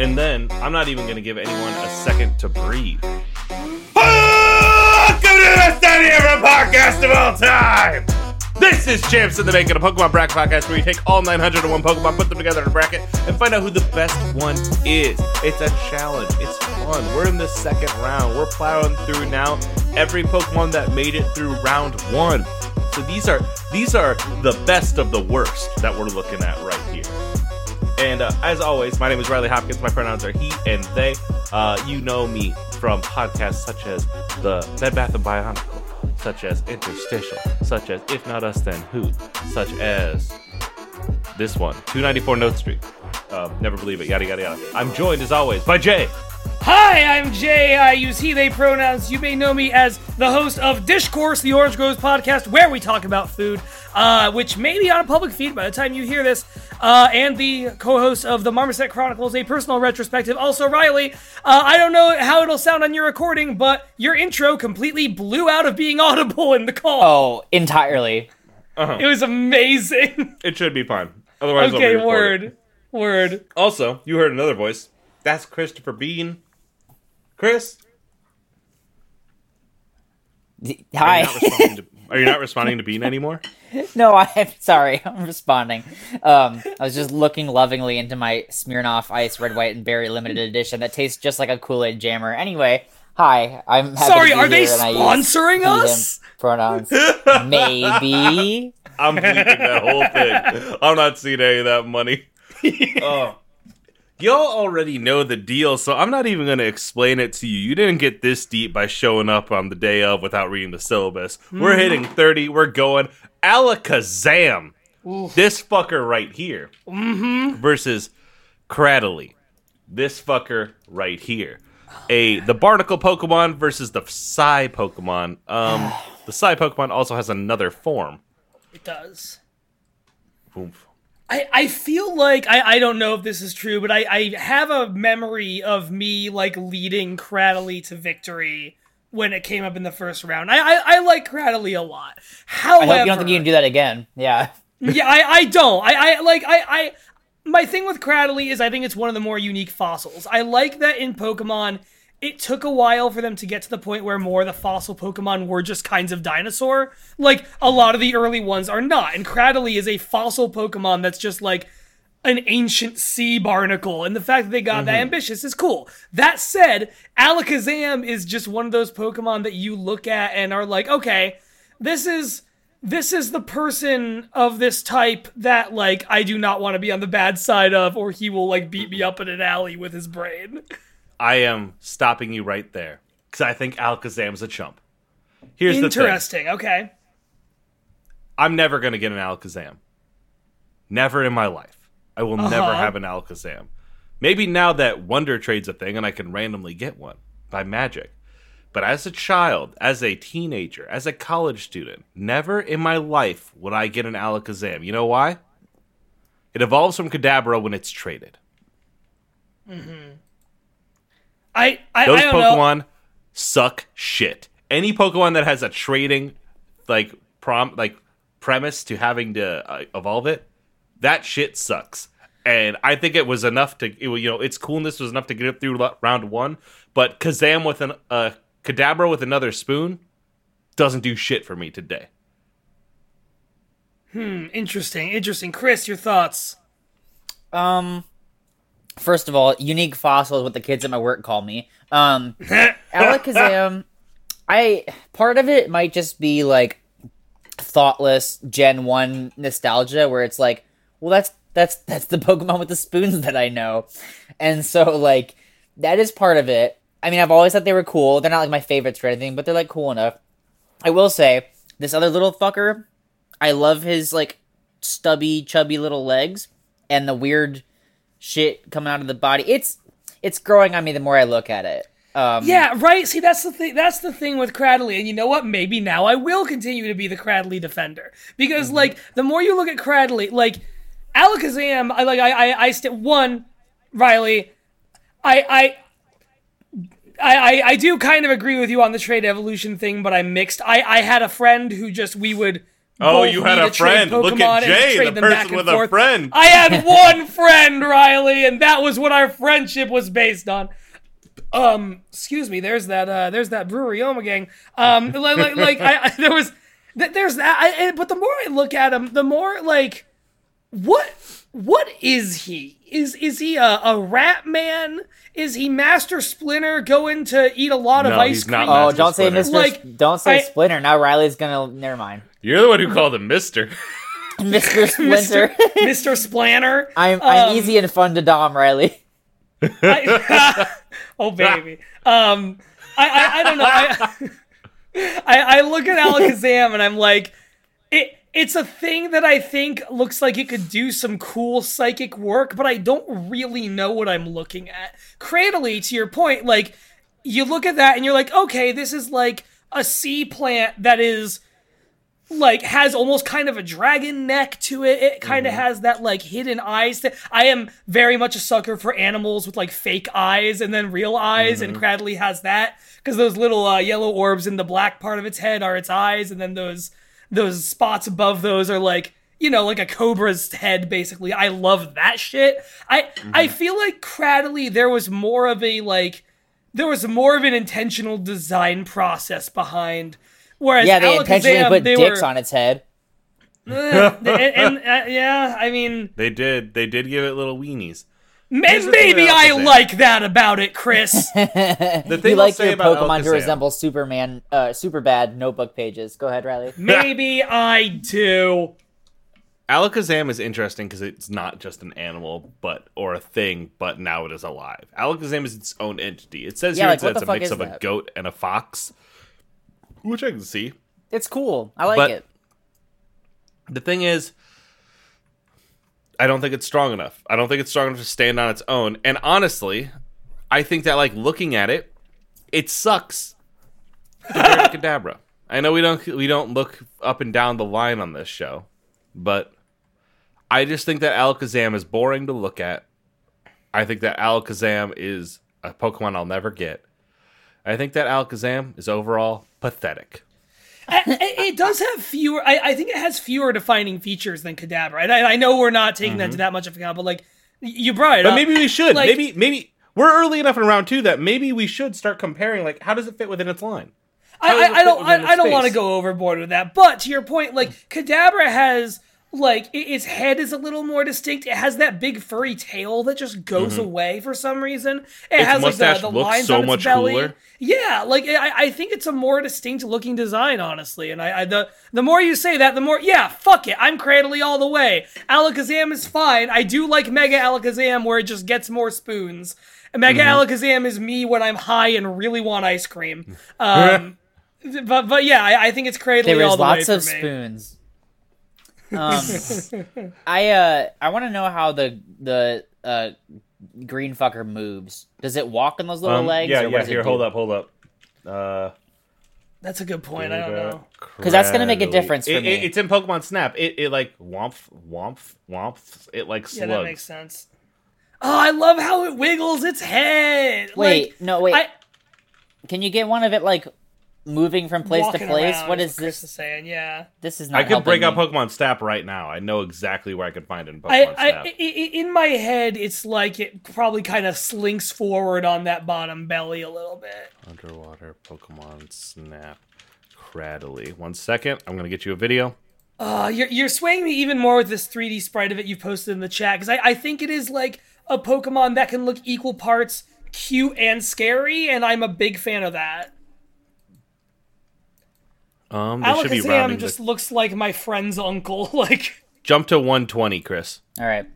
And then I'm not even going to give anyone a second to breathe. Welcome to the best idea a podcast of all time! This is Champs in the Making, a Pokemon Bracket podcast where you take all 901 Pokemon, put them together in a bracket, and find out who the best one is. It's a challenge. It's fun. We're in the second round. We're plowing through now every Pokemon that made it through round one. So these are these are the best of the worst that we're looking at right. And uh, as always, my name is Riley Hopkins. My pronouns are he and they. Uh, you know me from podcasts such as the Bed Bath and Bionicle, such as Interstitial, such as If Not Us Then Who, such as this one, 294 Note Street. Uh, never believe it. Yada yada yada. I'm joined as always by Jay. Hi, I'm Jay. I use he, they pronouns. You may know me as the host of Dishcourse, the Orange Grows podcast, where we talk about food, uh, which may be on a public feed by the time you hear this, uh, and the co host of the Marmoset Chronicles, a personal retrospective. Also, Riley, uh, I don't know how it'll sound on your recording, but your intro completely blew out of being audible in the call. Oh, entirely. It was amazing. It should be fine. Otherwise, we'll okay, re-record it. word. Word. Also, you heard another voice. That's Christopher Bean. Chris, are you Hi. not responding to, are you not responding to Bean anymore? no, I'm sorry. I'm responding. Um, I was just looking lovingly into my Smirnoff Ice Red, White, and Berry limited edition that tastes just like a Kool Aid jammer. Anyway, hi. I'm happy Sorry, to be are they here, and sponsoring he, him us? Pronouns. Maybe. I'm bleeping that whole thing. I'm not seeing any of that money. oh. Y'all already know the deal, so I'm not even going to explain it to you. You didn't get this deep by showing up on the day of without reading the syllabus. We're hitting 30. We're going Alakazam. This fucker right here versus Cradily. This fucker right here. A the Barnacle Pokemon versus the Psi Pokemon. Um, the Psi Pokemon also has another form. It does. Oomph. I, I feel like I, I don't know if this is true, but I, I have a memory of me like leading Cradily to victory when it came up in the first round. I I, I like Cradily a lot. I However, hope you don't think you can do that again. Yeah. yeah, I, I don't. I, I like I, I my thing with Cradily is I think it's one of the more unique fossils. I like that in Pokemon it took a while for them to get to the point where more of the fossil Pokemon were just kinds of dinosaur. Like a lot of the early ones are not. And Cradily is a fossil Pokemon that's just like an ancient sea barnacle, and the fact that they got that mm-hmm. ambitious is cool. That said, Alakazam is just one of those Pokemon that you look at and are like, okay, this is this is the person of this type that like I do not want to be on the bad side of, or he will like beat me up in an alley with his brain. I am stopping you right there because I think Alakazam's a chump. Here's the thing: Interesting. Okay. I'm never gonna get an Alakazam. Never in my life. I will never Uh-huh. have an Alakazam. Maybe now that Wonder Trade's a thing and I can randomly get one by magic. But as a child, as a teenager, as a college student, never in my life would I get an Alakazam. You know why? It evolves from Kadabra when it's traded. I I, Those I don't know. Pokemon suck shit. Any Pokemon that has a trading like prom like premise to having to uh, evolve it, that shit sucks. And I think it was enough to it, you know its coolness was enough to get it through round one. But Kazam with an uh, Kadabra with another spoon doesn't do shit for me today. Hmm, interesting. Interesting. Chris, your thoughts? Um, first of all, unique fossil is what the kids at my work call me. Um, Alakazam, I part of it might just be like thoughtless Gen One nostalgia, where it's like, well, that's that's that's the Pokemon with the spoons that I know, and so like that is part of it. I mean, I've always thought they were cool. They're not like my favorites or anything, but they're like cool enough. I will say this other little fucker. I love his like stubby, chubby little legs and the weird shit coming out of the body. It's it's growing on me the more I look at it. Um, Yeah, right. See, that's the thing. That's the thing with Cradily, and you know what? Maybe now I will continue to be the Cradily defender because, like, the more you look at Cradily, like Alakazam, I like. I I, I st- one Riley. I I. I, I, I do kind of agree with you on the trade evolution thing, but I'm mixed. I, I had a friend who just we would Oh, you had a friend. Look at Jay, the person and with a friend. I had one friend, Riley, and that was what our friendship was based on. Um, excuse me. There's that. Uh, there's that brewery Ommegang. Um, like, like, like I, I, there was, th- there's that. I, and- but the more I look at him, the more like, what, what is he? Is is he a, a rat man? Is he Master Splinter going to eat a lot of ice he's cream? not Oh, don't say Splinter. Mr. Like, don't say I- Splinter. Now Riley's gonna. Never mind. You're the one who called him Mister. Mr. Splinter. Mr. Splanter. I'm I'm Um, easy and fun to dom, Riley. I, oh baby. Um, I, I, I don't know. I, I, I look at Alakazam and I'm like, it. It's a thing that I think looks like it could do some cool psychic work, but I don't really know what I'm looking at. Cradily, to your point, like you look at that and you're like, okay, this is like a sea plant that is like has almost kind of a dragon neck to it. It kind of mm-hmm. has that like hidden eyes. That I am very much a sucker for animals with like fake eyes and then real eyes, and mm-hmm. Cradily has that because those little uh, yellow orbs in the black part of its head are its eyes, and then those those spots above those are like you know like a cobra's head basically. I love that shit. I I mm-hmm. feel like Cradily there was more of a like there was more of an intentional design process behind. Whereas Yeah, they intentionally Alakazam, put they dicks were, on its head. Eh, and, and, uh, yeah, I mean, They did. They did give it little weenies. and maybe I like that about it, Chris. The You thing I'll like say your about Pokemon to resemble Superman, uh, super bad notebook pages. Go ahead, Riley. maybe I do. Alakazam is interesting because it's not just an animal, but or a thing, but now it is alive. Alakazam is its own entity. It says Yeah, here like, it's, it's a mix is of a goat and a fox, which I can see. It's cool. I like But- it. The thing is, I don't think it's strong enough. I don't think it's strong enough to stand on its own. And honestly, I think that like looking at it, it sucks. compared to Kadabra. I know we don't we don't look up and down the line on this show, but I just think that Alakazam is boring to look at. I think that Alakazam is a Pokemon I'll never get. I think that Alakazam is overall pathetic. It does have fewer. I, I think it has fewer defining features than Kadabra. And I, I know we're not taking that to mm-hmm. that much of account, but like you brought it But up. maybe we should. like- maybe maybe we're early enough in round two that maybe we should start comparing. Like, how does it fit within its line? I, How does it I, I don't. I, I don't want to go overboard with that. But to your point, like Kadabra has like its head is a little more distinct. It has that big furry tail that just goes away for some reason. It Its has like the, the looks lines so on its much belly. cooler. Yeah, like I, I think it's a more distinct looking design, honestly. And I, I the the more you say that, the more yeah, fuck it. I'm Cradily all the way. Alakazam is fine. I do like Mega Alakazam where it just gets more spoons. Mega Mm-hmm. Alakazam is me when I'm high and really want ice cream. Um, but but yeah, I, I think it's Cradily There all is the lots way of for me. spoons. Um, I uh, I want to know how the the uh, green fucker moves. Does it walk on those little Um, legs? yeah, or what yeah. Here, hold up, hold up. Uh, That's a good point. I don't know. 'Cause that's gonna make a difference for It- me. it- it's in Pokemon Snap. It, it like womp womp womp. It like slugs. Yeah, that makes sense. Oh, I love how it wiggles its head. Wait, like, no, wait. I, Can you get one of it like moving from place to place? around What is is Chris this? is saying? Yeah. This is not. I could break out. Pokemon Snap right now. I know exactly where I could find it in Pokemon I, Snap. I, I- in my head, it's like it probably kind of slinks forward on that bottom belly a little bit. Underwater Pokemon Snap. Cradily. One second. I'm gonna get you a video. Uh, you're, you're swaying me even more with this 3D sprite of it you've posted in the chat because I, I think it is like a Pokemon that can look equal parts cute and scary, and I'm a big fan of that. Um, they should be Alakazam rounding. just the- looks like my friend's uncle. Like Jump to 120, Chris. All right.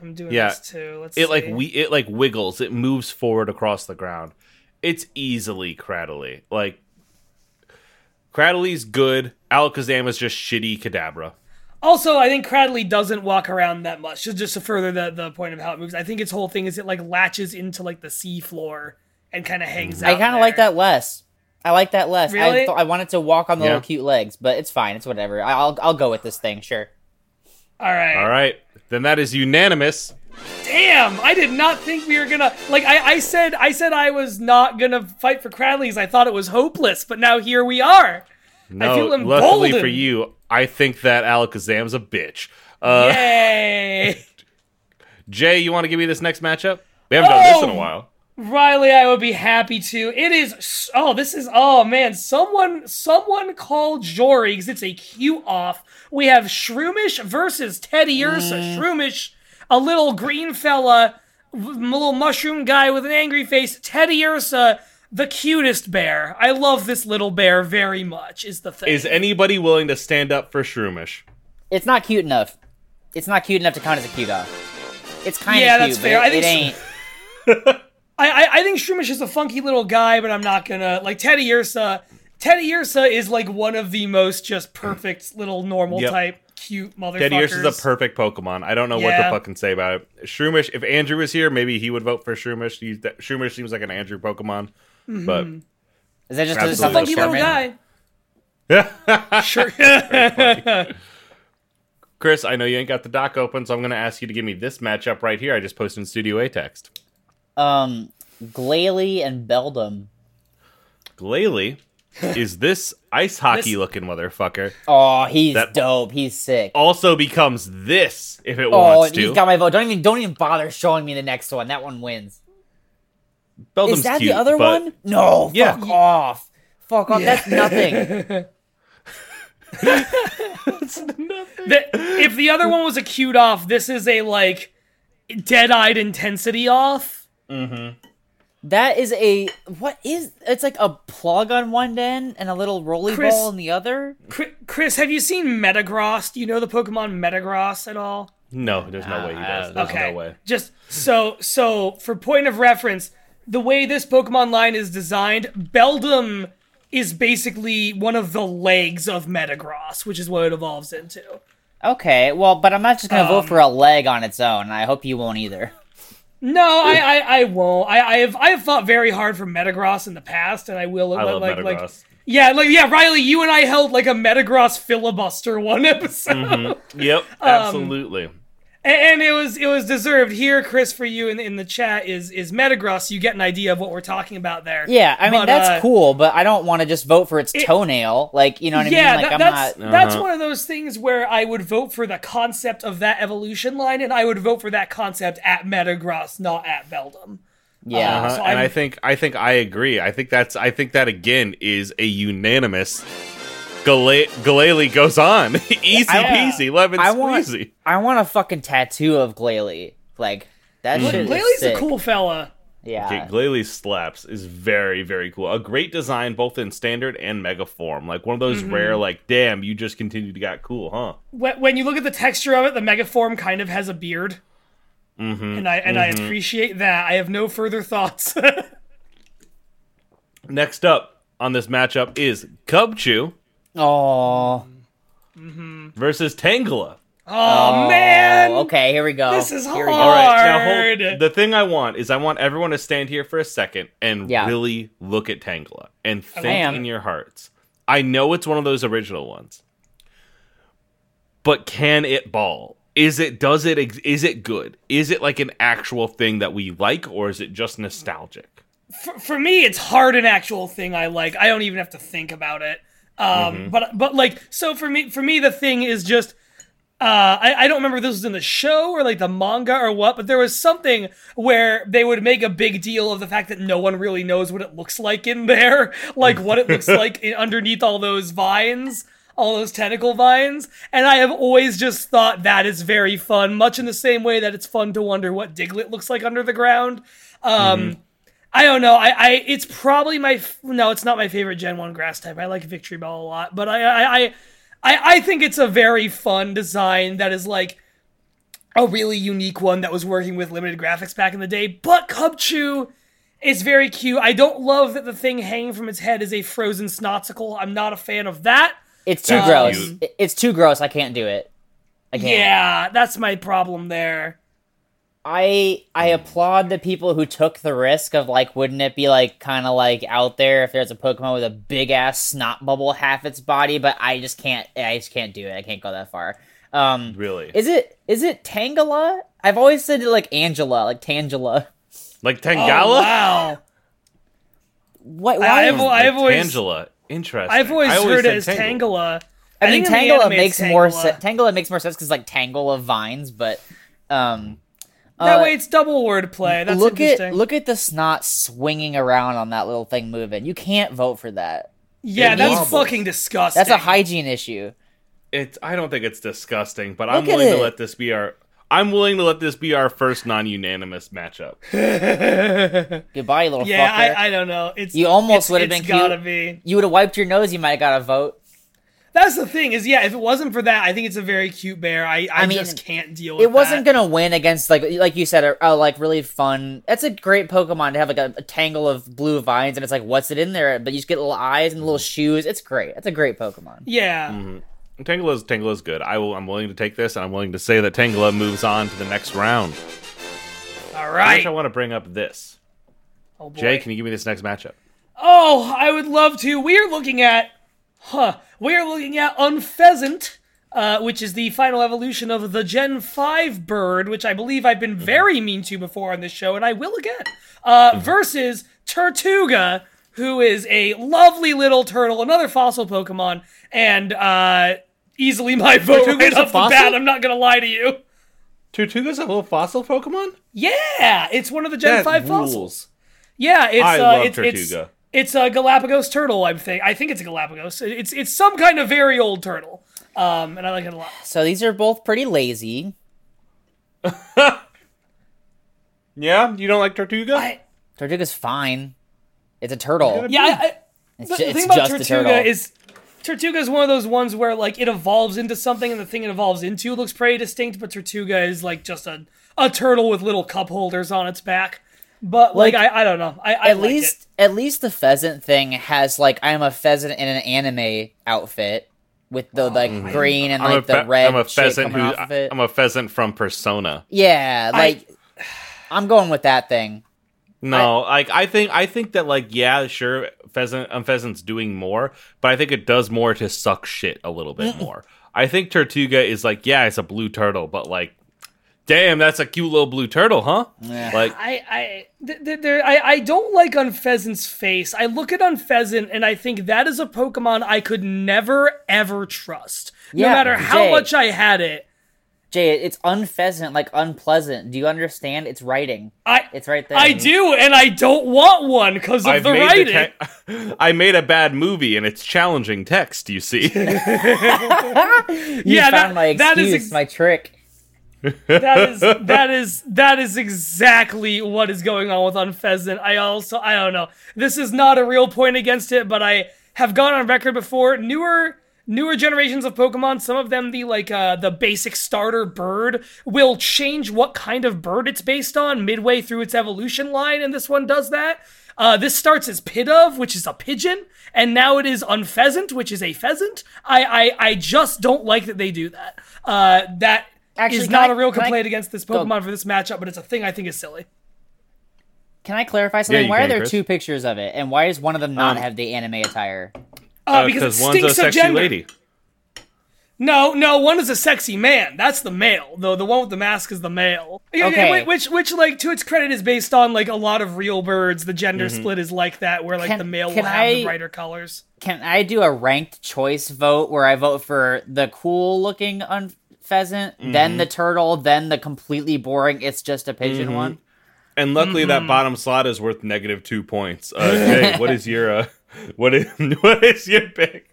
I'm doing Yeah. this too. Let's It like we it like wiggles. It moves forward across the ground. It's easily Cradily. Like Cradily's good. Alakazam is just shitty Kadabra. Also, I think Cradily doesn't walk around that much. Just, just to further the, the point of how it moves, I think its whole thing is it like latches into like the sea floor and kind of hangs out. I kind of like that less. I like that less. Really? I, th- I wanted to walk on the Yeah. little cute legs, but it's fine. It's whatever. I- I'll I'll go with this thing. Sure. All right. All right. Then that is unanimous. Damn, I did not think we were gonna like. I, I said I said I was not gonna fight for Cradily's. I thought it was hopeless, but now here we are. No, feel luckily for you, I think that Alakazam's a bitch. Uh, Yay! Jay, you want to give me this next matchup? We haven't done this in a Oh! while. Riley, I would be happy to. It is. Oh, this is. Oh man, someone, someone call Jory because it's a cute off. We have Shroomish versus Teddiursa. Mm. Shroomish, a little green fella, w- little mushroom guy with an angry face. Teddiursa, the cutest bear. I love this little bear very much. Is the thing. Is anybody willing to stand up for Shroomish? It's not cute enough. It's not cute enough to count as a cute off. It's kind of Yeah, cute, that's but fair. it, I think it so. ain't. I, I I think Shroomish is a funky little guy, but I'm not gonna like Teddiursa. Teddy Ursa is like one of the most just perfect little normal Yep. type cute motherfuckers. Teddiursa is a perfect Pokemon. I don't know what to fucking say about it. Shroomish, if Andrew was here, maybe he would vote for Shroomish. He's, that, Shroomish seems like an Andrew Pokemon. Mm-hmm. But Is that just Absolutely. because it sounds like funky little Charmin? guy. Sure. Chris, I know you ain't got the doc open, so I'm going to ask you to give me this matchup right here. I just posted in Studio A text. Um, Glalie and Beldum. Glalie is this ice hockey This- looking motherfucker. Oh, he's That- dope. He's sick. Also becomes this if it Oh, wants to. he's got my vote. Don't even don't even bother showing me the next one. That one wins. Beldum's Is that cute, the other but one? No, Yeah. fuck off. Fuck off. That's nothing. The- if the other one was a cute off, this is a like dead-eyed intensity off. That is a what is? It's like a plug on one end and a little rolly Chris- ball on the other. Chris, have you seen Metagross? Do you know the Pokemon Metagross at all? No, there's no way he does. There's Okay. no way. Just so so for point of reference, the way this Pokemon line is designed, Beldum is basically one of the legs of Metagross, which is what it evolves into. Okay, well, but I'm not just gonna Um, vote for a leg on its own. I hope you won't either. No, I, I, I won't. I, I have I have fought very hard for Metagross in the past, and I will. I love like, Metagross. like yeah, like yeah, Riley, you and I held like a Metagross filibuster one episode. Yep, Um, absolutely. And, and it was it was deserved. Here, Chris, for you in, in the chat is is Metagross. You get an idea of what we're talking about there. Yeah, I mean But, that's uh, cool, but I don't want to just vote for its toenail. Like you know what Yeah, I mean? Like that, I'm that's not. that's Uh-huh. one of those things where I would vote for the concept of that evolution line, and I would vote for that concept at Metagross, not at Beldum. Yeah. Uh-huh, so and I'm- I think I think I agree. I think that's I think that again is a unanimous. Gala- Galele goes on, easy I- peasy, lemon I want. squeezy. I want a fucking tattoo of Glalie. Like that shit is Glalie sick. a cool fella. Yeah. Okay, Glalie slaps is very very cool. A great design both in standard and mega form. Like one of those Mm-hmm. rare like damn you just continue to got cool, huh? When, when you look at the texture of it, the mega form kind of has a beard, mm-hmm, and I and I appreciate that. I have no further thoughts. Next up on this matchup is Cubchoo Oh. versus Tangela. oh, man, Okay, here we go. This is Here we. All right, now hold. The thing I want is I want everyone to stand here for a second and Yeah. really look at Tangela and think am. in your hearts. I know it's one of those original ones, but can it ball? Is it? Does it? Is it good? Is it like an actual thing that we like, or is it just nostalgic? for, for me, it's hard an actual thing I like. I don't even have to think about it. Um, Mm-hmm. but but like so for me for me the thing is just uh, I, I don't remember if this was in the show or like the manga or what, but there was something where they would make a big deal of the fact that no one really knows what it looks like in there, like what it looks like in, underneath all those vines, all those tentacle vines. And I have always just thought that is very fun, much in the same way that it's fun to wonder what Diglett looks like under the ground. Um, I don't know. I, I it's probably my no, it's not my favorite Gen One grass type. I like Victreebel a lot, but I I I I, think it's a very fun design that is like a really unique one that was working with limited graphics back in the day. But Cubchoo is very cute. I don't love that the thing hanging from its head is a frozen snotsicle. I'm not a fan of that. It's too That's gross. It's too gross. I can't do it. I can't. Yeah, that's my problem there. I I applaud the people who took the risk of like, wouldn't it be like kind of like out there if there's a Pokemon with a big ass snot bubble half its body? But I just can't. I just can't do it. I can't go that far. Um, Really, is it is it Tangela? I've always said it like Angela, like Tangela. like Oh, Tangala? wow. What? I- Why? I've, is- I've always Tangela. Interesting. I've always, I heard it as Tangela. I mean, think in the Tangela makes more Tangela. sense. Tangela makes more sense because like tangle of vines, but um, That uh, way, it's double wordplay. That's look interesting. at look at the snot swinging around on that little thing moving. You can't vote for that. yeah, it that's fucking disgusting. That's a hygiene issue. It's. I don't think it's disgusting, but I'm Look at willing to let this be our. I'm willing to let this be our first non-unanimous matchup. Goodbye, you little Yeah, fucker. I, I don't know. It's You almost would've been cute. gotta be. you would have wiped your nose. You might have got a vote. That's the thing is, yeah. If it wasn't for that, I think it's a very cute bear. I, I, I mean, just can't deal with It wasn't that. gonna win against like like you said a, a like really fun. That's a great Pokemon to have like a, a tangle of blue vines and it's like what's it in there? But you just get little eyes and little shoes. It's great. It's a great Pokemon. Yeah. Mm-hmm. Tangela's Tangela's good. I will. I'm willing to take this, and I'm willing to say that Tangela moves on to the next round. All right. I I want to bring up this. Oh, boy. Jay, can you give me this next matchup? Oh, I would love to. We are looking at, huh? We are looking at Unfezant, uh, which is the final evolution of the Gen Five bird, which I believe I've been very mean to before on this show, and I will again. Uh, versus Tirtouga, who is a lovely little turtle, another fossil Pokemon, and uh, easily my vote Tirtouga's right off the bat. I'm not gonna lie to you. Tirtouga's a little fossil Pokemon. Yeah, it's one of the Gen That Five rules. fossils. Yeah, it's I uh, love it's Tirtouga. it's a Galapagos turtle. I'm think I think it's a Galapagos. It's it's some kind of very old turtle. Um, and I like it a lot. So these are both pretty lazy. Yeah, you don't like Tirtouga? I, Tirtouga's fine. It's a turtle. yeah, I, I, It's, the, ju- the it's thing about just a Tirtouga turtle. is Tirtouga is one of those ones where like it evolves into something, and the thing it evolves into looks pretty distinct. But Tirtouga is like just a a turtle with little cup holders on its back. But like, Like, I, I don't know. I, I at like least at least the pheasant thing has like I'm a pheasant in an anime outfit with the like green and I'm, like a the fe- red I'm a pheasant coming who off of it. I'm a pheasant from Persona. yeah, like I'm going with that thing. No, like I think I think that like yeah, sure, pheasant um, pheasant's doing more, but I think it does more to suck shit a little bit more. I think Tirtouga is like yeah, it's a blue turtle, but like, damn, that's a cute little blue turtle, huh? Yeah. Like I I th- th- there I, I don't like Unfezant's face. I look at Unfezant and I think that is a Pokemon I could never ever trust. yeah, No matter how Jay. much I had it. Jay, it's unpheasant, like unpleasant. Do you understand? It's writing. I It's right there. I do, and I don't want one because of I've the made writing. the te- I made a bad movie and it's challenging text. You see, You yeah, found that- my that is excuse, ex- my trick. That is that is that is exactly what is going on with Unfezant. I also I don't know. This is not a real point against it, but I have gone on record before. Newer newer generations of Pokemon, some of them the like uh the basic starter bird will change what kind of bird it's based on midway through its evolution line, and this one does that. Uh, this starts as Pidove, which is a pigeon, and now it is Unfezant, which is a pheasant. I I, I just don't like that they do that. Uh, that Actually, is not I- a real can I- complaint against this Pokemon for this matchup, but it's a thing I think is silly. Can I clarify something? you why can, are there Chris. two pictures of it, and why does one of them not Um, have the anime attire? Uh, because it one's a stinks of sexy gender. lady. No, no, one is a sexy man. That's the male. Though the one with the mask is the male. Yeah, yeah, Okay. Which, which, like, to its credit, is based on like a lot of real birds. The gender Mm-hmm. split is like that, where like Can- the male can will have the brighter colors. Can I do a ranked choice vote where I vote for the cool looking un- pheasant, Mm-hmm. then the turtle, then the completely boring it's just a pigeon Mm-hmm. one? And luckily, Mm-hmm. that bottom slot is worth negative two points. Uh, Jay, what is your uh, what is what is your pick?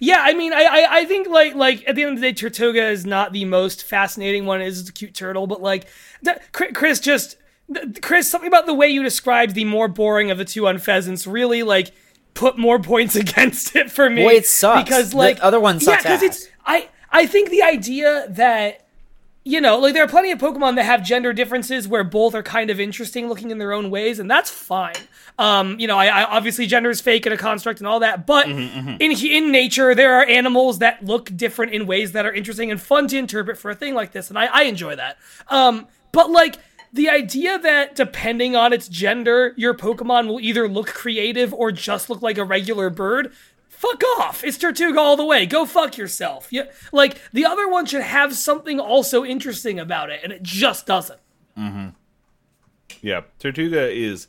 Yeah, I mean, I, I, I think like like at the end of the day, Tirtouga is not the most fascinating one. It is a cute turtle, but like th- Chris just th- Chris something about the way you described the more boring of the two Unfezants really like put more points against it for me. Well, it sucks. because The like other one yeah, sucks because it's. I I think the idea that you know, like there are plenty of Pokemon that have gender differences where both are kind of interesting looking in their own ways, and that's fine. Um, you know, I, I obviously gender is fake and a construct and all that, but in in nature there are animals that look different in ways that are interesting and fun to interpret for a thing like this, and I, I enjoy that. Um, but like the idea that depending on its gender, your Pokemon will either look creative or just look like a regular bird. Fuck off! It's Tirtouga all the way. Go fuck yourself. Yeah, like the other one should have something also interesting about it, and it just doesn't. Mm-hmm. Yeah, Tirtouga is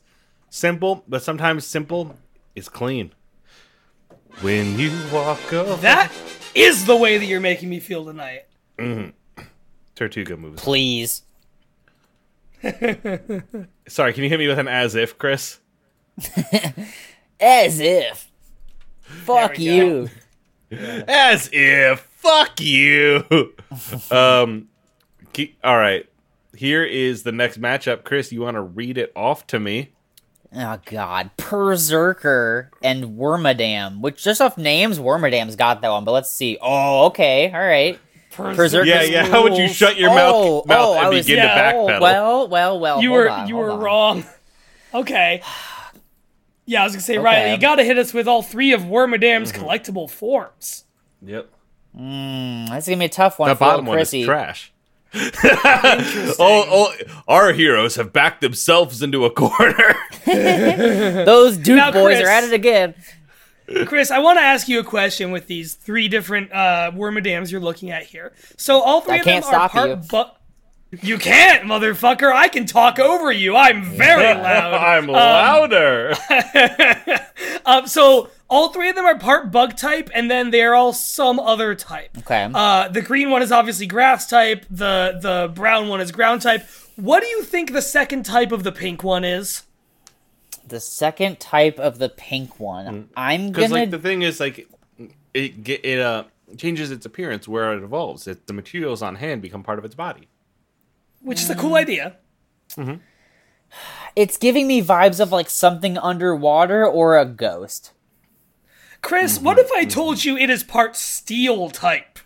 simple, but sometimes simple is clean. When you walk over. That is the way that you're making me feel tonight. Mm-hmm. Tirtouga moves. Please. Sorry, can you hit me with an as if, Chris? As if. Fuck we go. you. As if. Fuck you. um. ke- all right. Here is the next matchup, Chris. You want to read it off to me? Oh god. Perrserker and Wormadam. Which just off names, Wormadam's got that one, but let's see. Oh, okay. Alright. Perrserker. Yeah, yeah. How would you shut your Oh, mouth, mouth oh, I and was- begin yeah, to Oh, backpedal? well, well, well. You hold were on, you were on. wrong. Okay. Yeah, I was gonna say, Riley, Okay. you gotta hit us with all three of Wormadam's Mm-hmm. collectible forms. yep. Mm, that's gonna be a tough one The bottom one is trash. oh, oh, our heroes have backed themselves into a corner. Those Duke Now, boys Chris. are at it again. Chris, I want to ask you a question with these three different uh, Wormadams you're looking at here. So all three I of them can't are stop part you. bu- You can't, motherfucker. I can talk over you. I'm very loud. I'm louder. Um, so all three of them are part bug type, and then they're all some other type. Okay. Uh, the green one is obviously grass type. The the brown one is ground type. What do you think the second type of the pink one is? the second type of the pink one. I'm Because gonna like the thing is like it it uh changes its appearance where it evolves. It, the materials on hand become part of its body. Which is a cool idea. it's giving me vibes of like something underwater or a ghost. Chris, what if I told you it is part steel type?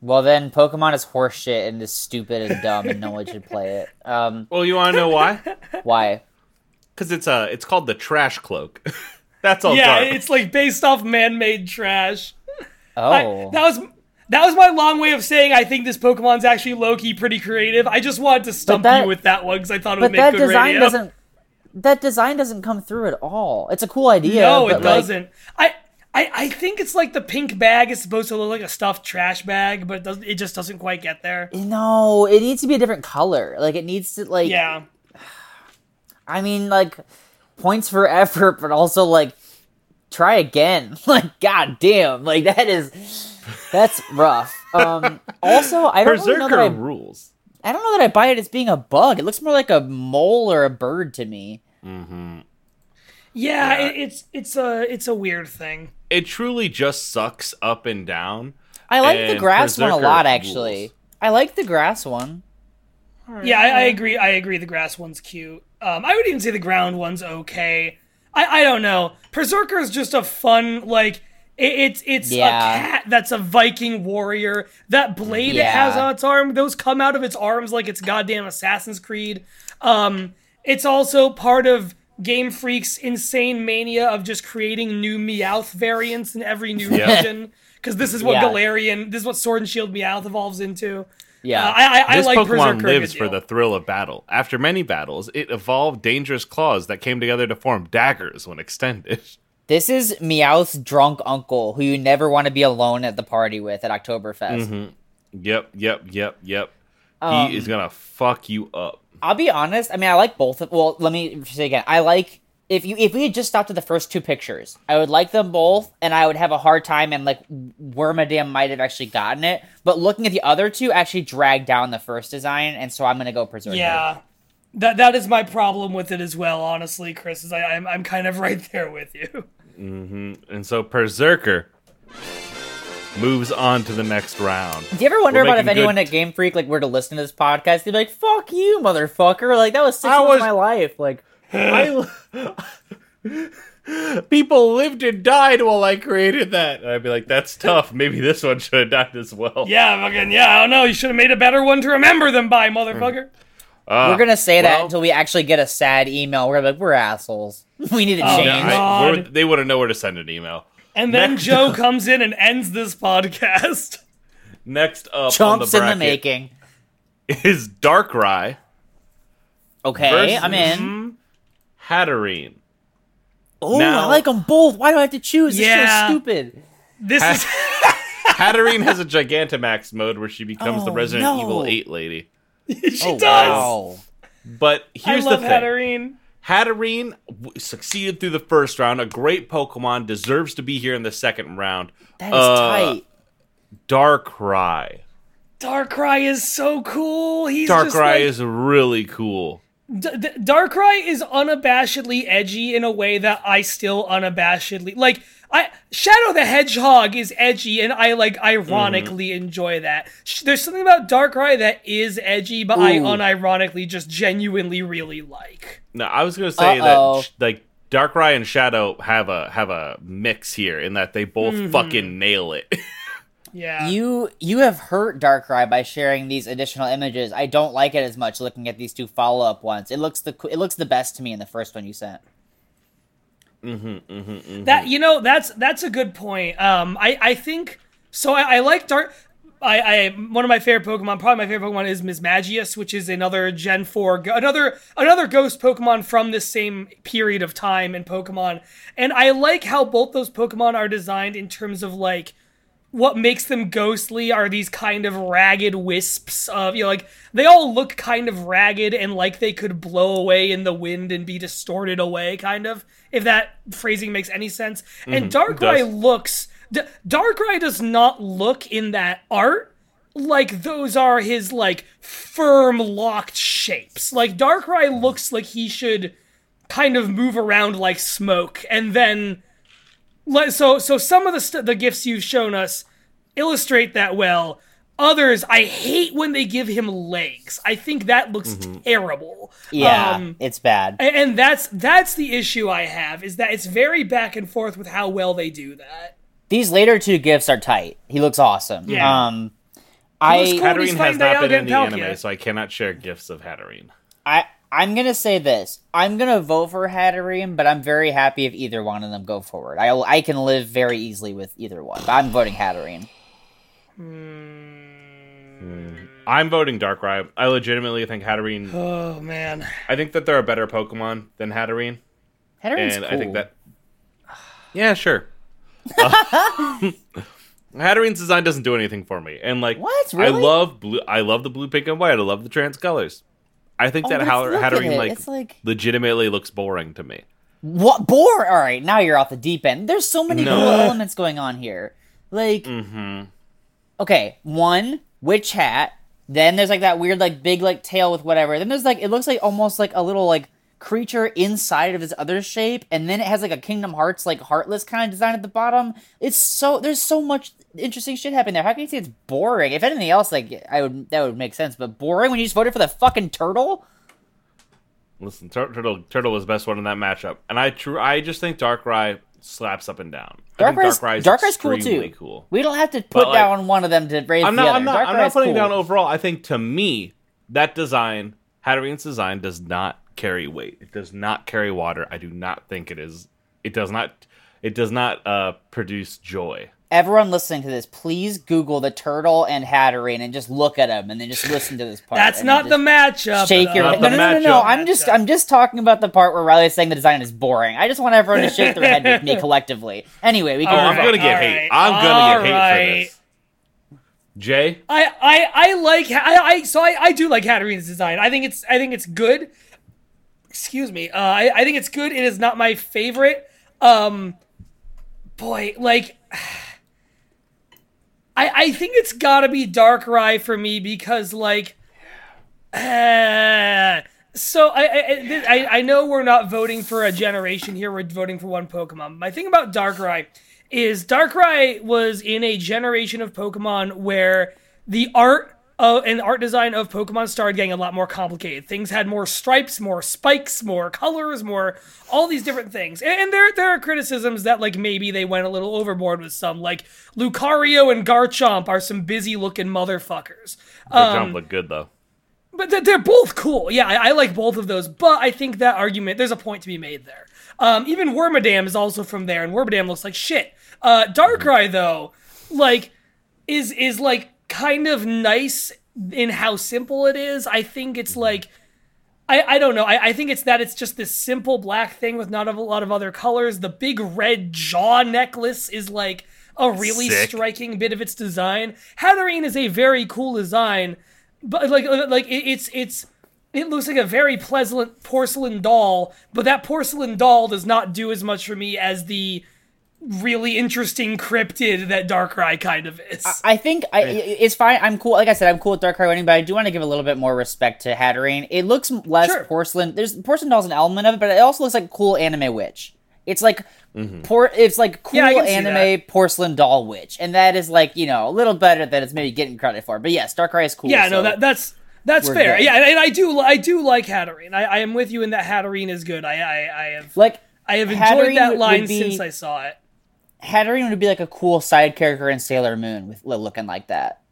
Well then Pokemon is horseshit and is stupid and dumb and no one should play it. Um Well, you want to know why? why? Because it's uh it's called the trash cloak. That's all. yeah, dark. it's like based off man-made trash. Oh. I- that was that was my long way of saying I think this Pokemon's actually low-key pretty creative. I just wanted to stump that- you with that one because I thought it would but make that good design radio. doesn't that design doesn't come through at all. It's a cool idea. No, it like, doesn't. I, I I think it's like the pink bag is supposed to look like a stuffed trash bag, but it doesn't. It just doesn't quite get there. no, it needs to be a different color. Like it needs to like Yeah. I mean, like points for effort, but also like try again. Like, god damn, like that is that's rough. Um, also, I don't really know Perrserker that I, rules. I don't know that I buy it as being a bug. It looks more like a mole or a bird to me. Yeah, Yeah. It, it's it's a it's a weird thing. It truly just sucks up and down. I like the And grass one a Perrserker lot, rules. actually. I like the grass one. Yeah, I, I agree. I agree. The grass one's cute. Um, I would even say the ground one's okay. I I don't know. Berserker is just a fun like. It, it's it's Yeah. a cat that's a Viking warrior. That blade it has on its arm, those come out of its arms like it's goddamn Assassin's Creed. Um, it's also part of Game Freak's insane mania of just creating new Meowth variants in every new Yeah. region. Because this is what Yeah. Galarian, this is what Sword and Shield Meowth evolves into. Yeah. Uh, I, I, I This like Pokemon Perrserker lives for the thrill of battle. After many battles, it evolved dangerous claws that came together to form daggers when extended. This is Meowth's drunk uncle who you never want to be alone at the party with at Oktoberfest. Mm-hmm. Yep, yep, yep, yep. Um, he is gonna fuck you up. I'll be honest. I mean, I like both of. Well, let me say again. I like if you if we had just stopped at the first two pictures, I would like them both, and I would have a hard time. And like Wormadam might have actually gotten it, but looking at the other two, actually dragged down the first design, and so I'm gonna go Perrserker. Yeah, that that is my problem with it as well. Honestly, Chris, is I, I'm I'm kind of right there with you. Mm-hmm. And so Perrserker moves on to the next round. Do you ever wonder We're about if anyone good- at Game Freak like were to listen to this podcast? They'd be like, "Fuck you, motherfucker!" Like that was six I months was- of my life. Like, I, people lived and died while I created that. And I'd be like, that's tough. Maybe this one should have died as well. Yeah, fucking yeah. I don't know. You should have made a better one to remember them by, motherfucker. Hmm. Ah, we're gonna say that well- until we actually get a sad email. We're like, we're assholes. we need to Oh, change. Yeah, I- they wouldn't know where to send an email. And then Next- Joe comes in and ends this podcast. Next up Chumps on in the the making. is Darkrai Okay, I'm in. Hatterene. Oh, Now- I like them both. Why do I have to choose? This Yeah. show's stupid. This is Hatterene has a Gigantamax mode where she becomes the Oh, Resident no. Evil 8 lady. she Oh, does. wow. But I here's love the thing. Hatterene. Hatterene w- succeeded through the first round. A great Pokemon deserves to be here in the second round. That is Uh, tight. Darkrai. Darkrai is so cool. He's just Darkrai like, is really cool. D- D- Darkrai is unabashedly edgy in a way that I still unabashedly like. I Shadow the Hedgehog is edgy, and I like ironically enjoy that. There's something about Darkrai that is edgy, but I unironically just genuinely really like. No, I was gonna say Uh-oh. that sh- like Darkrai and Shadow have a have a mix here in that they both Mm-hmm. fucking nail it. Yeah, You you have hurt Darkrai by sharing these additional images. I don't like it as much looking at these two follow up ones. It looks the it looks the best to me in the first one you sent. Mm-hmm, mm-hmm, mm-hmm. that you know that's that's a good point. Um, I I think so. I, I like Dark. I, I one of my favorite Pokemon, probably my favorite Pokemon is Mismagius, which is another Gen Four, another another Ghost Pokemon from this same period of time in Pokemon. And I like how both those Pokemon are designed in terms of like what makes them ghostly are these kind of ragged wisps of you know like they all look kind of ragged and like they could blow away in the wind and be distorted away kind of if that phrasing makes any sense. And mm-hmm. darkrai looks D- darkrai does not look in that art like those are his like firm locked shapes. Like darkrai looks like he should kind of move around like smoke and then so so some of the st- the gifts you've shown us illustrate that well. Others, I hate when they give him legs. I think that looks terrible. Yeah, Um, it's bad. a- and that's that's the issue I have is that it's very back and forth with how well they do that. These later two gifts are tight. He looks awesome. Yeah. Um, I Cool, Hatterene has not been in the Palkia. anime, so I cannot share gifts of Hatterene. I I'm gonna say this. I'm gonna vote for Hatterene, but I'm very happy if either one of them go forward. I I can live very easily with either one. But I'm voting Hatterene. I'm voting Darkrai. I legitimately think Hatterene. Oh man. I think that there are better Pokemon than Hatterene, Hatterene's and cool. I think that. Yeah, sure. Uh, Hatterene's design doesn't do anything for me, and like What? Really? I love blue. I love the blue, pink, and white. I love the trans colors. I think Oh, that let's Hatter- look at Hatterene like, like- legitimately looks boring to me. What bore? All right, now you're off the deep end. There's so many No. cool elements going on here. Like, Mm-hmm. okay, one witch hat. Then there's like that weird like big like tail with whatever. Then there's like it looks like almost like a little like creature inside of his other shape, and then it has like a Kingdom Hearts like heartless kind of design at the bottom. It's so there's so much interesting shit happened there. How can you say it's boring? If anything else, like I would that would make sense, but boring when you just voted for the fucking turtle. Listen, Tur- Turtle Turtle was the best one in that matchup, and I true I just think Darkrai slaps up and down. Darkrai's, Darkrai's Darkrai's cool too. cool. We don't have to put like, down one of them to raise I'm the not. other. I'm not. I'm not putting cool. down overall. I think to me that design, Hatterene's design, does not carry weight. It does not carry water. I do not think it is. It does not. It does not uh, produce joy. Everyone listening to this, please Google the turtle and Hatterene and just look at them, and then just listen to this part. That's not the matchup. Shake your head. No, no, no, no, no. I'm just, I'm just talking about the part where Riley's saying the design is boring. I just want everyone to shake their head with me collectively. Anyway, we can. Oh, move I'm gonna get All hate. right. I'm gonna All get hate right. for this. Jay, I, I, I like I, I so I, I do like Hatterene's design. I think it's I think it's good. Excuse me. Uh, I, I think it's good. It is not my favorite. Um, boy, like I I think it's got to be Darkrai for me because like. Uh, so I, I I I know we're not voting for a generation here. We're voting for one Pokemon. My thing about Darkrai is Darkrai was in a generation of Pokemon where the art uh, and art design of Pokemon started getting a lot more complicated. Things had more stripes, more spikes, more colors, more all these different things. And, and there there are criticisms that like maybe they went a little overboard with some. Like Lucario and Garchomp are some busy looking motherfuckers. the Um, looked good though. But they're, they're both cool. Yeah, I, I like both of those. But I think that argument, there's a point to be made there. Um, even Wormadam is also from there, and Wormadam looks like shit. Uh, Darkrai though, like, is is like kind of nice in how simple it is. I think it's mm-hmm. like. I, I don't know. I, I think it's that it's just this simple black thing with not a lot of other colors. The big red jaw necklace is like a really Sick. striking bit of its design. Hatterene is a very cool design, but like uh, like it, it's it's it looks like a very pleasant porcelain doll, but that porcelain doll does not do as much for me as the really interesting cryptid that Darkrai kind of is. I think I, it's fine. I'm cool. Like I said, I'm cool with Darkrai winning, but I do want to give a little bit more respect to Hatterene. It looks less Sure. porcelain. There's porcelain doll's an element of it, but it also looks like a cool anime witch. It's like mm-hmm. por- It's like cool Yeah, I can see anime porcelain doll witch, and that is like you know a little better than it's maybe getting credit for. But yes, Darkrai is cool. yeah, no, that that's that's we're fair. good. Yeah, and I do I do like Hatterene. I, I am with you in that Hatterene is good. I I, I have like I have enjoyed Hatterene that line be- since I saw it. Hatterene would be like a cool side character in Sailor Moon with looking like that.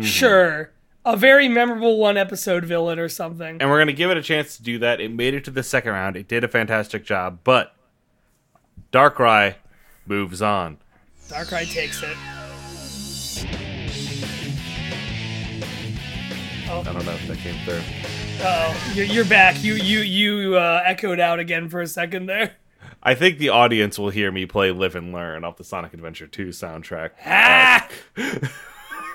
Sure. A very memorable one episode villain or something. and we're gonna give it a chance to do that. It made it to the second round. It did a fantastic job, but Darkrai moves on. Darkrai takes it. I don't know if that came through. Oh, you're, you're back. You you you uh, echoed out again for a second there. I think the audience will hear me play "Live and Learn" off the Sonic Adventure 2 soundtrack. Ah!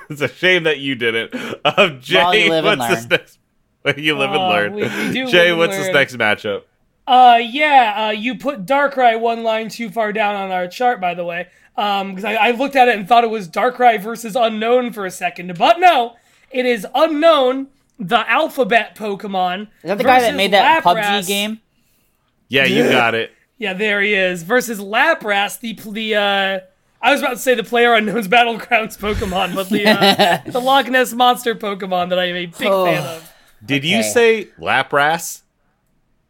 It's a shame that you didn't. Um, Jay, Well, you live what's this next? You live and Oh, learn. we- we do Jay, live and what's this next matchup? Uh, yeah, uh, you put Darkrai one line too far down on our chart, by the way. Um, because I, I looked at it and thought it was Darkrai versus Unknown for a second, but no, it is Unknown, the alphabet Pokemon. Is that the guy that made that Lapras. PUBG game? Yeah, you got it. Yeah, there he is. Versus Lapras, the the uh, I was about to say the Player Unknown's Battlegrounds Pokemon, but the uh, the Loch Ness Monster Pokemon that I am a big Oh. fan of. Did you say Lapras?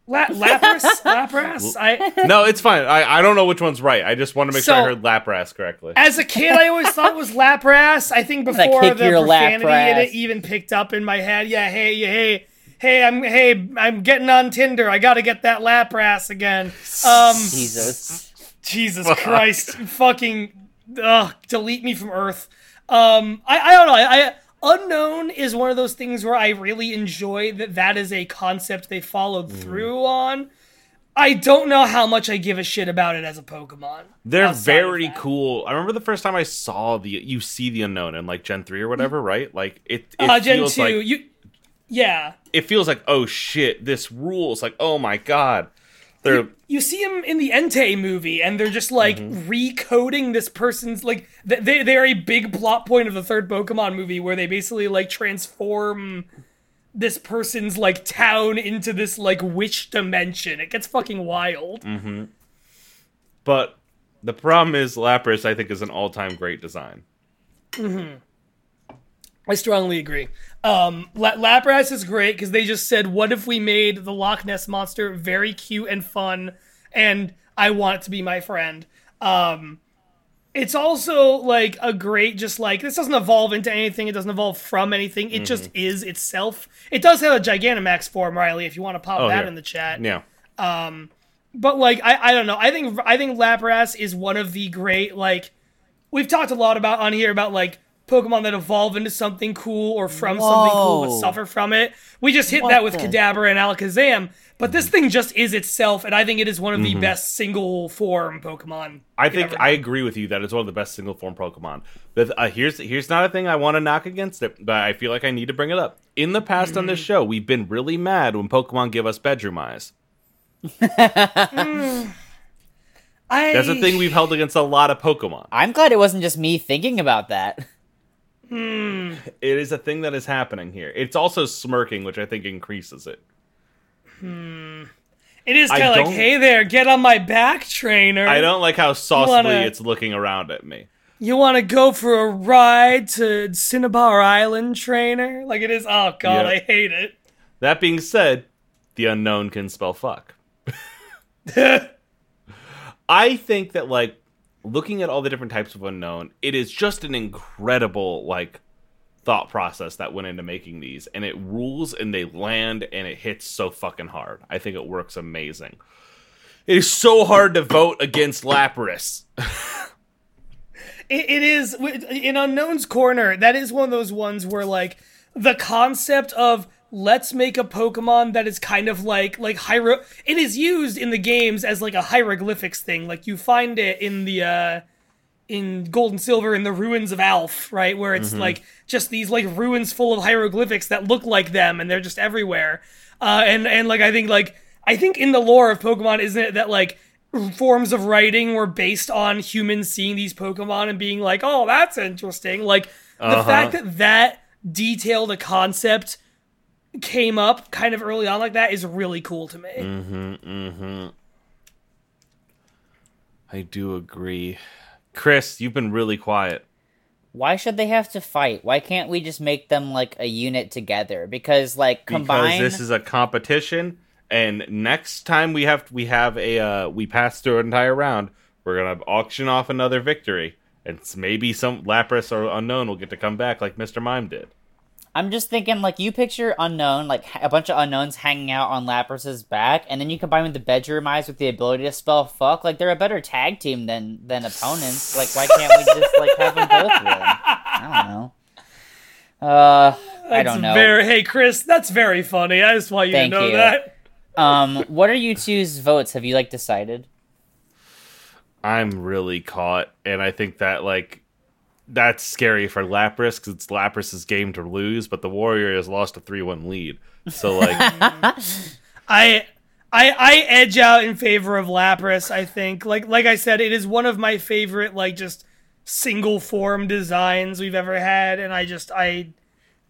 La- Lapras, Lapras. I No, it's fine. I, I don't know which one's right. I just want to make sure I heard Lapras correctly. As a kid, I always thought it was Lapras. I think before the your profanity Lapras. it even picked up in my head. Yeah, hey, yeah, hey, hey, I'm hey, I'm getting on Tinder. I got to get that Lapras again. Um, Jesus. Jesus Christ, fucking, ugh, delete me from Earth. Um, I, I don't know. I, I unknown is one of those things where I really enjoy that. That is a concept they followed Mm. through on. I don't know how much I give a shit about it as a Pokemon. They're very cool. I remember the first time I saw the you see the unknown in like Gen three or whatever, right? Like it. it Uh, Gen feels two, like you, yeah. it feels like oh shit, this rules. Like oh my god, they're you see him in the Entei movie, and they're just like mm-hmm. recoding this person's like they they're a big plot point of the third Pokemon movie where they basically like transform this person's like town into this like witch dimension. It gets fucking wild. Mm-hmm. But the problem is Lapras, I think, is an all-time great design. Mm-hmm. I strongly agree. Um, La- Lapras is great because they just said, "What if we made the Loch Ness monster very cute and fun, and I want it to be my friend." Um, it's also like a great, just like this doesn't evolve into anything. It doesn't evolve from anything. It just is itself. It does have a Gigantamax form, Riley. If you want to pop Oh, that here. in the chat, Yeah, but like I, I don't know. I think I think Lapras is one of the great like we've talked a lot about on here about like Pokemon that evolve into something cool or from something cool but suffer from it. We just hit What that with the- Kadabra and Alakazam, but this thing just is itself, and I think it is one of the best single form Pokemon. I think ever I agree with you that it's one of the best single form Pokemon. But uh, here's here's not a thing I want to knock against it, but I feel like I need to bring it up. In the past on this Mm. show, we've been really mad when Pokemon give us bedroom eyes. I, That's a thing we've held against a lot of Pokemon. I'm glad it wasn't just me thinking about that. Hmm. It is a thing that is happening here. It's also smirking, which I think increases it. Hmm. It is kind of like, hey there, get on my back, trainer. I don't like how saucily wanna- it's looking around at me. You want to go for a ride to Cinnabar Island, trainer? Like it is. Oh god, Yeah. I hate it. That being said, the unknown can spell fuck. I think that like looking at all the different types of unknown, it is just an incredible like thought process that went into making these and it rules and they land and it hits so fucking hard. I think it works amazing. It is so hard to vote against Lapras. It, it is in Unknown's Corner. That is one of those ones where like the concept of let's make a Pokemon that is kind of like like hiero. It is used in the games as like a hieroglyphics thing. Like you find it in the uh in Gold and Silver in the ruins of Alph, right? Where it's like just these like ruins full of hieroglyphics that look like them and they're just everywhere. Uh, and and like I think like I think in the lore of Pokemon, isn't it that like forms of writing were based on humans seeing these Pokemon and being like, oh, that's interesting. Like the Uh-huh. fact that that detailed a concept came up kind of early on like that is really cool to me. Mm-hmm. I do agree. Chris, you've been really quiet. Why should they have to fight? Why can't we just make them like a unit together? Because like combine Because this is a competition, and next time we have we have a uh, we pass through an entire round, we're gonna auction off another victory, and maybe some Lapras or unknown will get to come back like Mr. Mime did. I'm just thinking, like, you picture unknown, like a bunch of unknowns hanging out on Lapras's back, and then you combine with the bedroom eyes with the ability to spell fuck. Like, they're a better tag team than than opponents. Like, why can't we just like have them both win? I don't know. Uh, I don't know. Very, hey, Chris, that's very funny. I just want you Thank to know you. that. Um, what are you two's votes? Have you like decided? I'm really caught, and I think that like that's scary for Lapras because it's Lapras's game to lose, but the Warrior has lost a three-one lead. So like, I, I, I edge out in favor of Lapras. I think, like, like I said, it is one of my favorite, like, just single form designs we've ever had, and I just, I,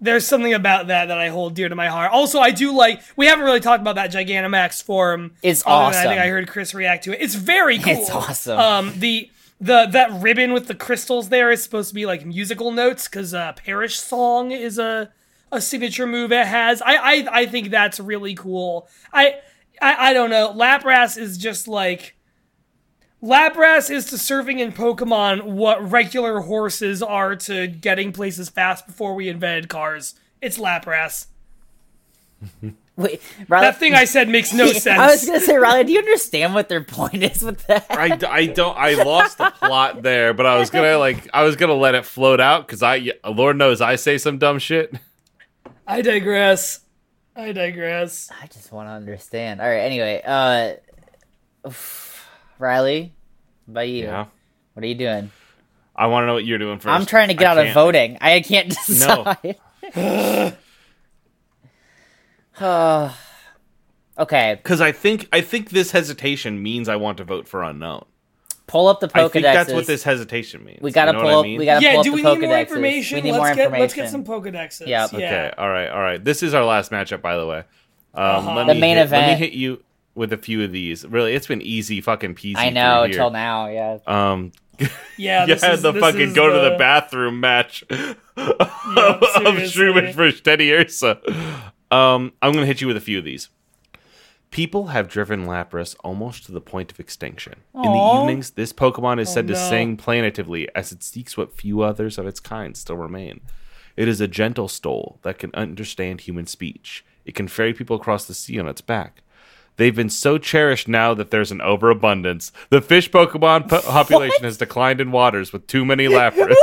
there's something about that that I hold dear to my heart. Also, I do like. We haven't really talked about that Gigantamax form. It's awesome. I think. I heard Chris react to it. It's very cool. It's awesome. Um, the the that ribbon with the crystals there is supposed to be like musical notes because uh, Perish Song is a a signature move it has. I I, I think that's really cool. I, I I don't know. Lapras is just like. Lapras is to serving in Pokemon what regular horses are to getting places fast before we invented cars. It's Lapras. Wait, Riley, That thing I said makes no sense. I was gonna say, Riley, do you understand what their point is with that? I, I don't I lost the plot there, but I was gonna like I was gonna let it float out because I Lord knows I say some dumb shit. I digress. I digress. I just want to understand. All right. Anyway, uh, oof. Riley, by you? Yeah, What are you doing? I want to know what you're doing 1st I'm trying to get out of voting. I can't decide. Uh, okay, because I think I think this hesitation means I want to vote for unknown. pull up the Pokedex. I think that's what this hesitation means. We gotta You know pull what up. I mean? We gotta Yeah, pull up do the we Pokedexes. need more information? We need let's more get information. let's get some Pokedexes. Yep. Yeah. Okay, all right, all right. This is our last matchup, by the way. Um, Uh-huh. The main hit, Let me hit you with a few of these. Really, it's been easy, fucking peasy. I know through till now. Yeah. Um, Yeah, yeah, this is- the this fucking is go to the- the bathroom match of seriously. Shroomish versus Teddiursa. Um, I'm gonna hit you with a few of these. People have driven Lapras almost to the point of extinction. In the evenings, this Pokemon is said to no. sing plaintively as it seeks what few others of its kind still remain. It is a gentle stole that can understand human speech. It can ferry people across the sea on its back. They've been so cherished now that there's an overabundance. The fish Pokemon po- population has declined in waters with too many Lapras.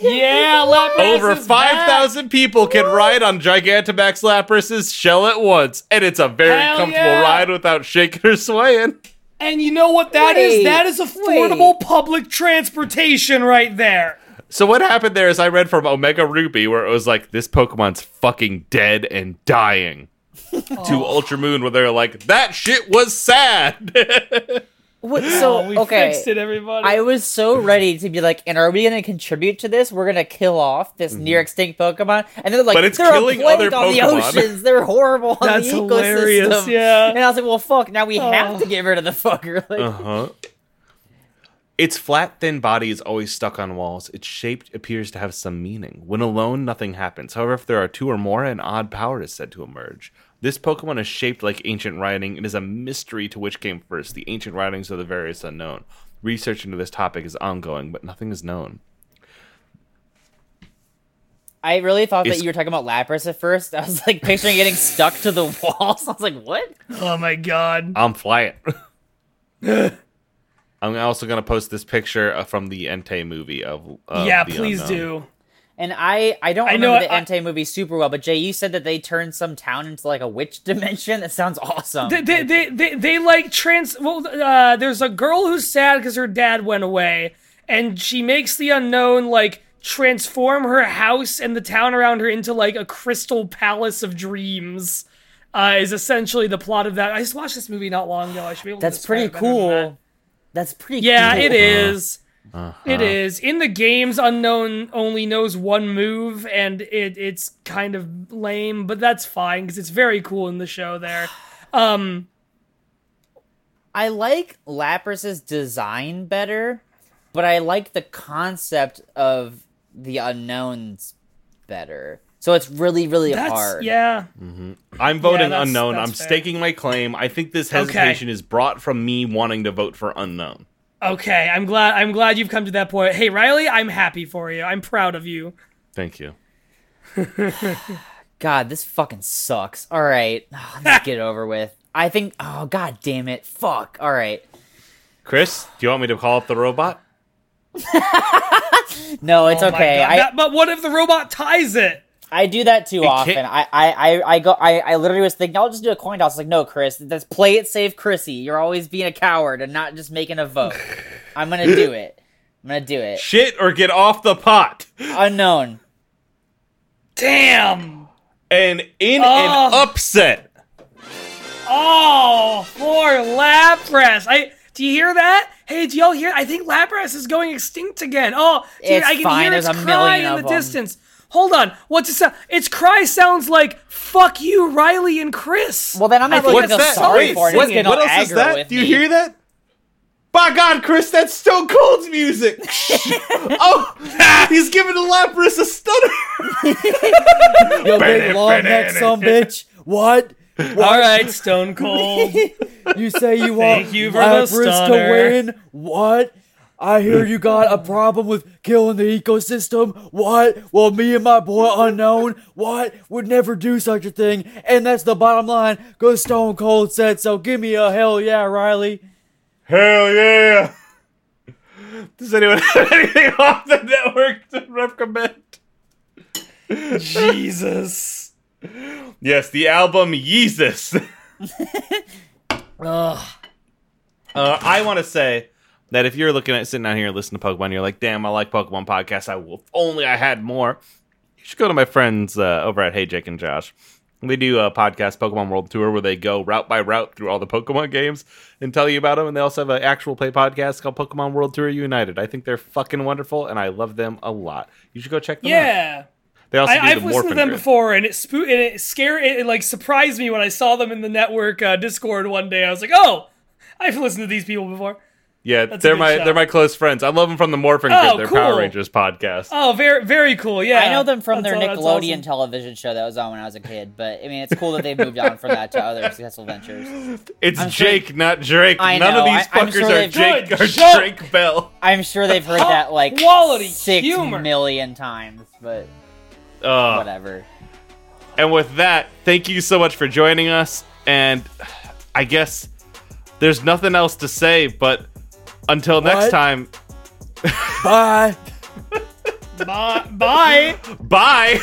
Yeah. Yeah, Lapras Over 5,000 people can ride on Gigantamax Lapras's shell at once, and it's a very Hell comfortable yeah. ride without shaking or swaying. And you know what that is? Wait, That is affordable public transportation right there. So what happened there is I read from Omega Ruby where it was like this Pokemon's fucking dead and dying. to oh. Ultra Moon where they're like that shit was sad. What, so Oh, we okay. fixed it, everybody. I was so ready to be like, and are we going to contribute to this? We're going to kill off this near extinct Pokemon, and they're like, Mm-hmm. But it's they're killing a plague other on the Pokemon." oceans. They're horrible on That's the hilarious, ecosystem. yeah. And I was like, well, fuck. Now we have Oh. to get rid of the fucker. Like, uh-huh. Its flat, thin body is always stuck on walls. Its shape appears to have some meaning. When alone, nothing happens. However, if there are two or more, an odd power is said to emerge. This Pokemon is shaped like ancient writing. It is a mystery to which came first, the ancient writings or the various unknown. Research into this topic is ongoing, but nothing is known. I really thought It's- that you were talking about Lapras at first. I was like picturing getting stuck to the walls. I was like, what? oh my god. I'm flying. I'm also going to post this picture uh, from the Entei movie of, of yeah, the please unknown. do. And I I don't I know remember the I- Entei movie super well, but Jay, you said that they turned some town into like a witch dimension. That sounds awesome. They, they, they, they, they like trans. Well, uh, there's a girl who's sad because her dad went away, and she makes the unknown like transform her house and the town around her into like a crystal palace of dreams. Uh, is essentially the plot of that. I just watched this movie not long ago. I should be able. That's pretty than that. cool. That's pretty Yeah, cool. it is. Uh-huh. It is. In the games, Unknown only knows one move, and it it's kind of lame, but that's fine because it's very cool in the show there. Um, I like Lapras's design better, but I like the concept of the unknowns better. So it's really, really that's hard. yeah. Mm-hmm. I'm voting that's- unknown. that's I'm fair. staking my claim. I think this Okay. hesitation is brought from me wanting to vote for unknown. Okay, I'm glad. I'm glad you've come to that point. Hey, Riley, I'm happy for you. I'm proud of you. Thank you. God, this fucking sucks. All right, let's get it over with. I think. Oh god, damn it! Fuck. All right. Chris, do you want me to call up the robot? No, it's Oh okay. I, that- but what if the robot ties it? I do that too often. can't- I, I, I, I go. I, I literally was thinking, I'll just do a coin toss. Like, no, Chris, let's play it safe, Chrissy. You're always being a coward and not just making a vote. I'm gonna do it. I'm gonna do it. Shit or get off the pot. Unknown. Damn. And in Oh. an upset, Oh, poor Lapras. I do you hear that? Hey, do y'all hear? I think Lapras is going extinct again. Oh, dude, It's I can fine, hear there's its a cry million in of the 'em. distance. Hold on. What's it sound? Its cry sounds like "fuck you, Riley and Chris." Well, then I'm not think looking what's to feel sorry for it. what, what else is that? Do you me. hear that? By God, Chris, that's Stone Cold's music. oh, he's giving the Lapras a stutter. Yo, big long neck son bitch. What? All right, Stone Cold. You say you Thank you for the stunner. What? I hear you got a problem with killing the ecosystem. What? Well, me and my boy Unknown, what? Would never do such a thing. And that's the bottom line, because Stone Cold said so. Give me a hell yeah, Riley. Hell yeah! Does anyone have anything off the network to recommend? Jesus. Yes, the album Yeezus. Ugh. Uh, I want to say that if you're looking at sitting down here and listening to Pokemon, you're like, "Damn, I like Pokemon podcasts. I will. If only I had more." You should go to my friends uh, over at Hey Jake and Josh. They do a podcast, Pokemon World Tour, where they go route by route through all the Pokemon games and tell you about them. And they also have an actual play podcast called Pokemon World Tour United. I think they're fucking wonderful, and I love them a lot. You should go check them out. Yeah. They also I, the listened to them Grid. before, and it spoo- and it scared, it, it, like surprised me when I saw them in the network uh, Discord one day. I was like, oh, I've listened to these people before. Yeah, a they're my show. they're my close friends. I love them from the Morphin Oh, Grid, their Power. Rangers podcast. Oh, very, very cool. Yeah, I know them from their That's- that's Nickelodeon awesome. television show that was on when I was a kid, but I mean, it's cool that they've moved on from that to other successful ventures. It's I'm sure- Jake, not Drake. I None know, of these fuckers sure are they've- Jake Good or joke. Drake Bell. I'm sure they've heard that like Quality six humor. million times, but Uh, whatever. and with that, thank you so much for joining us. And I guess there's nothing else to say, but until next What? time, Bye. Bye. Bye. bye.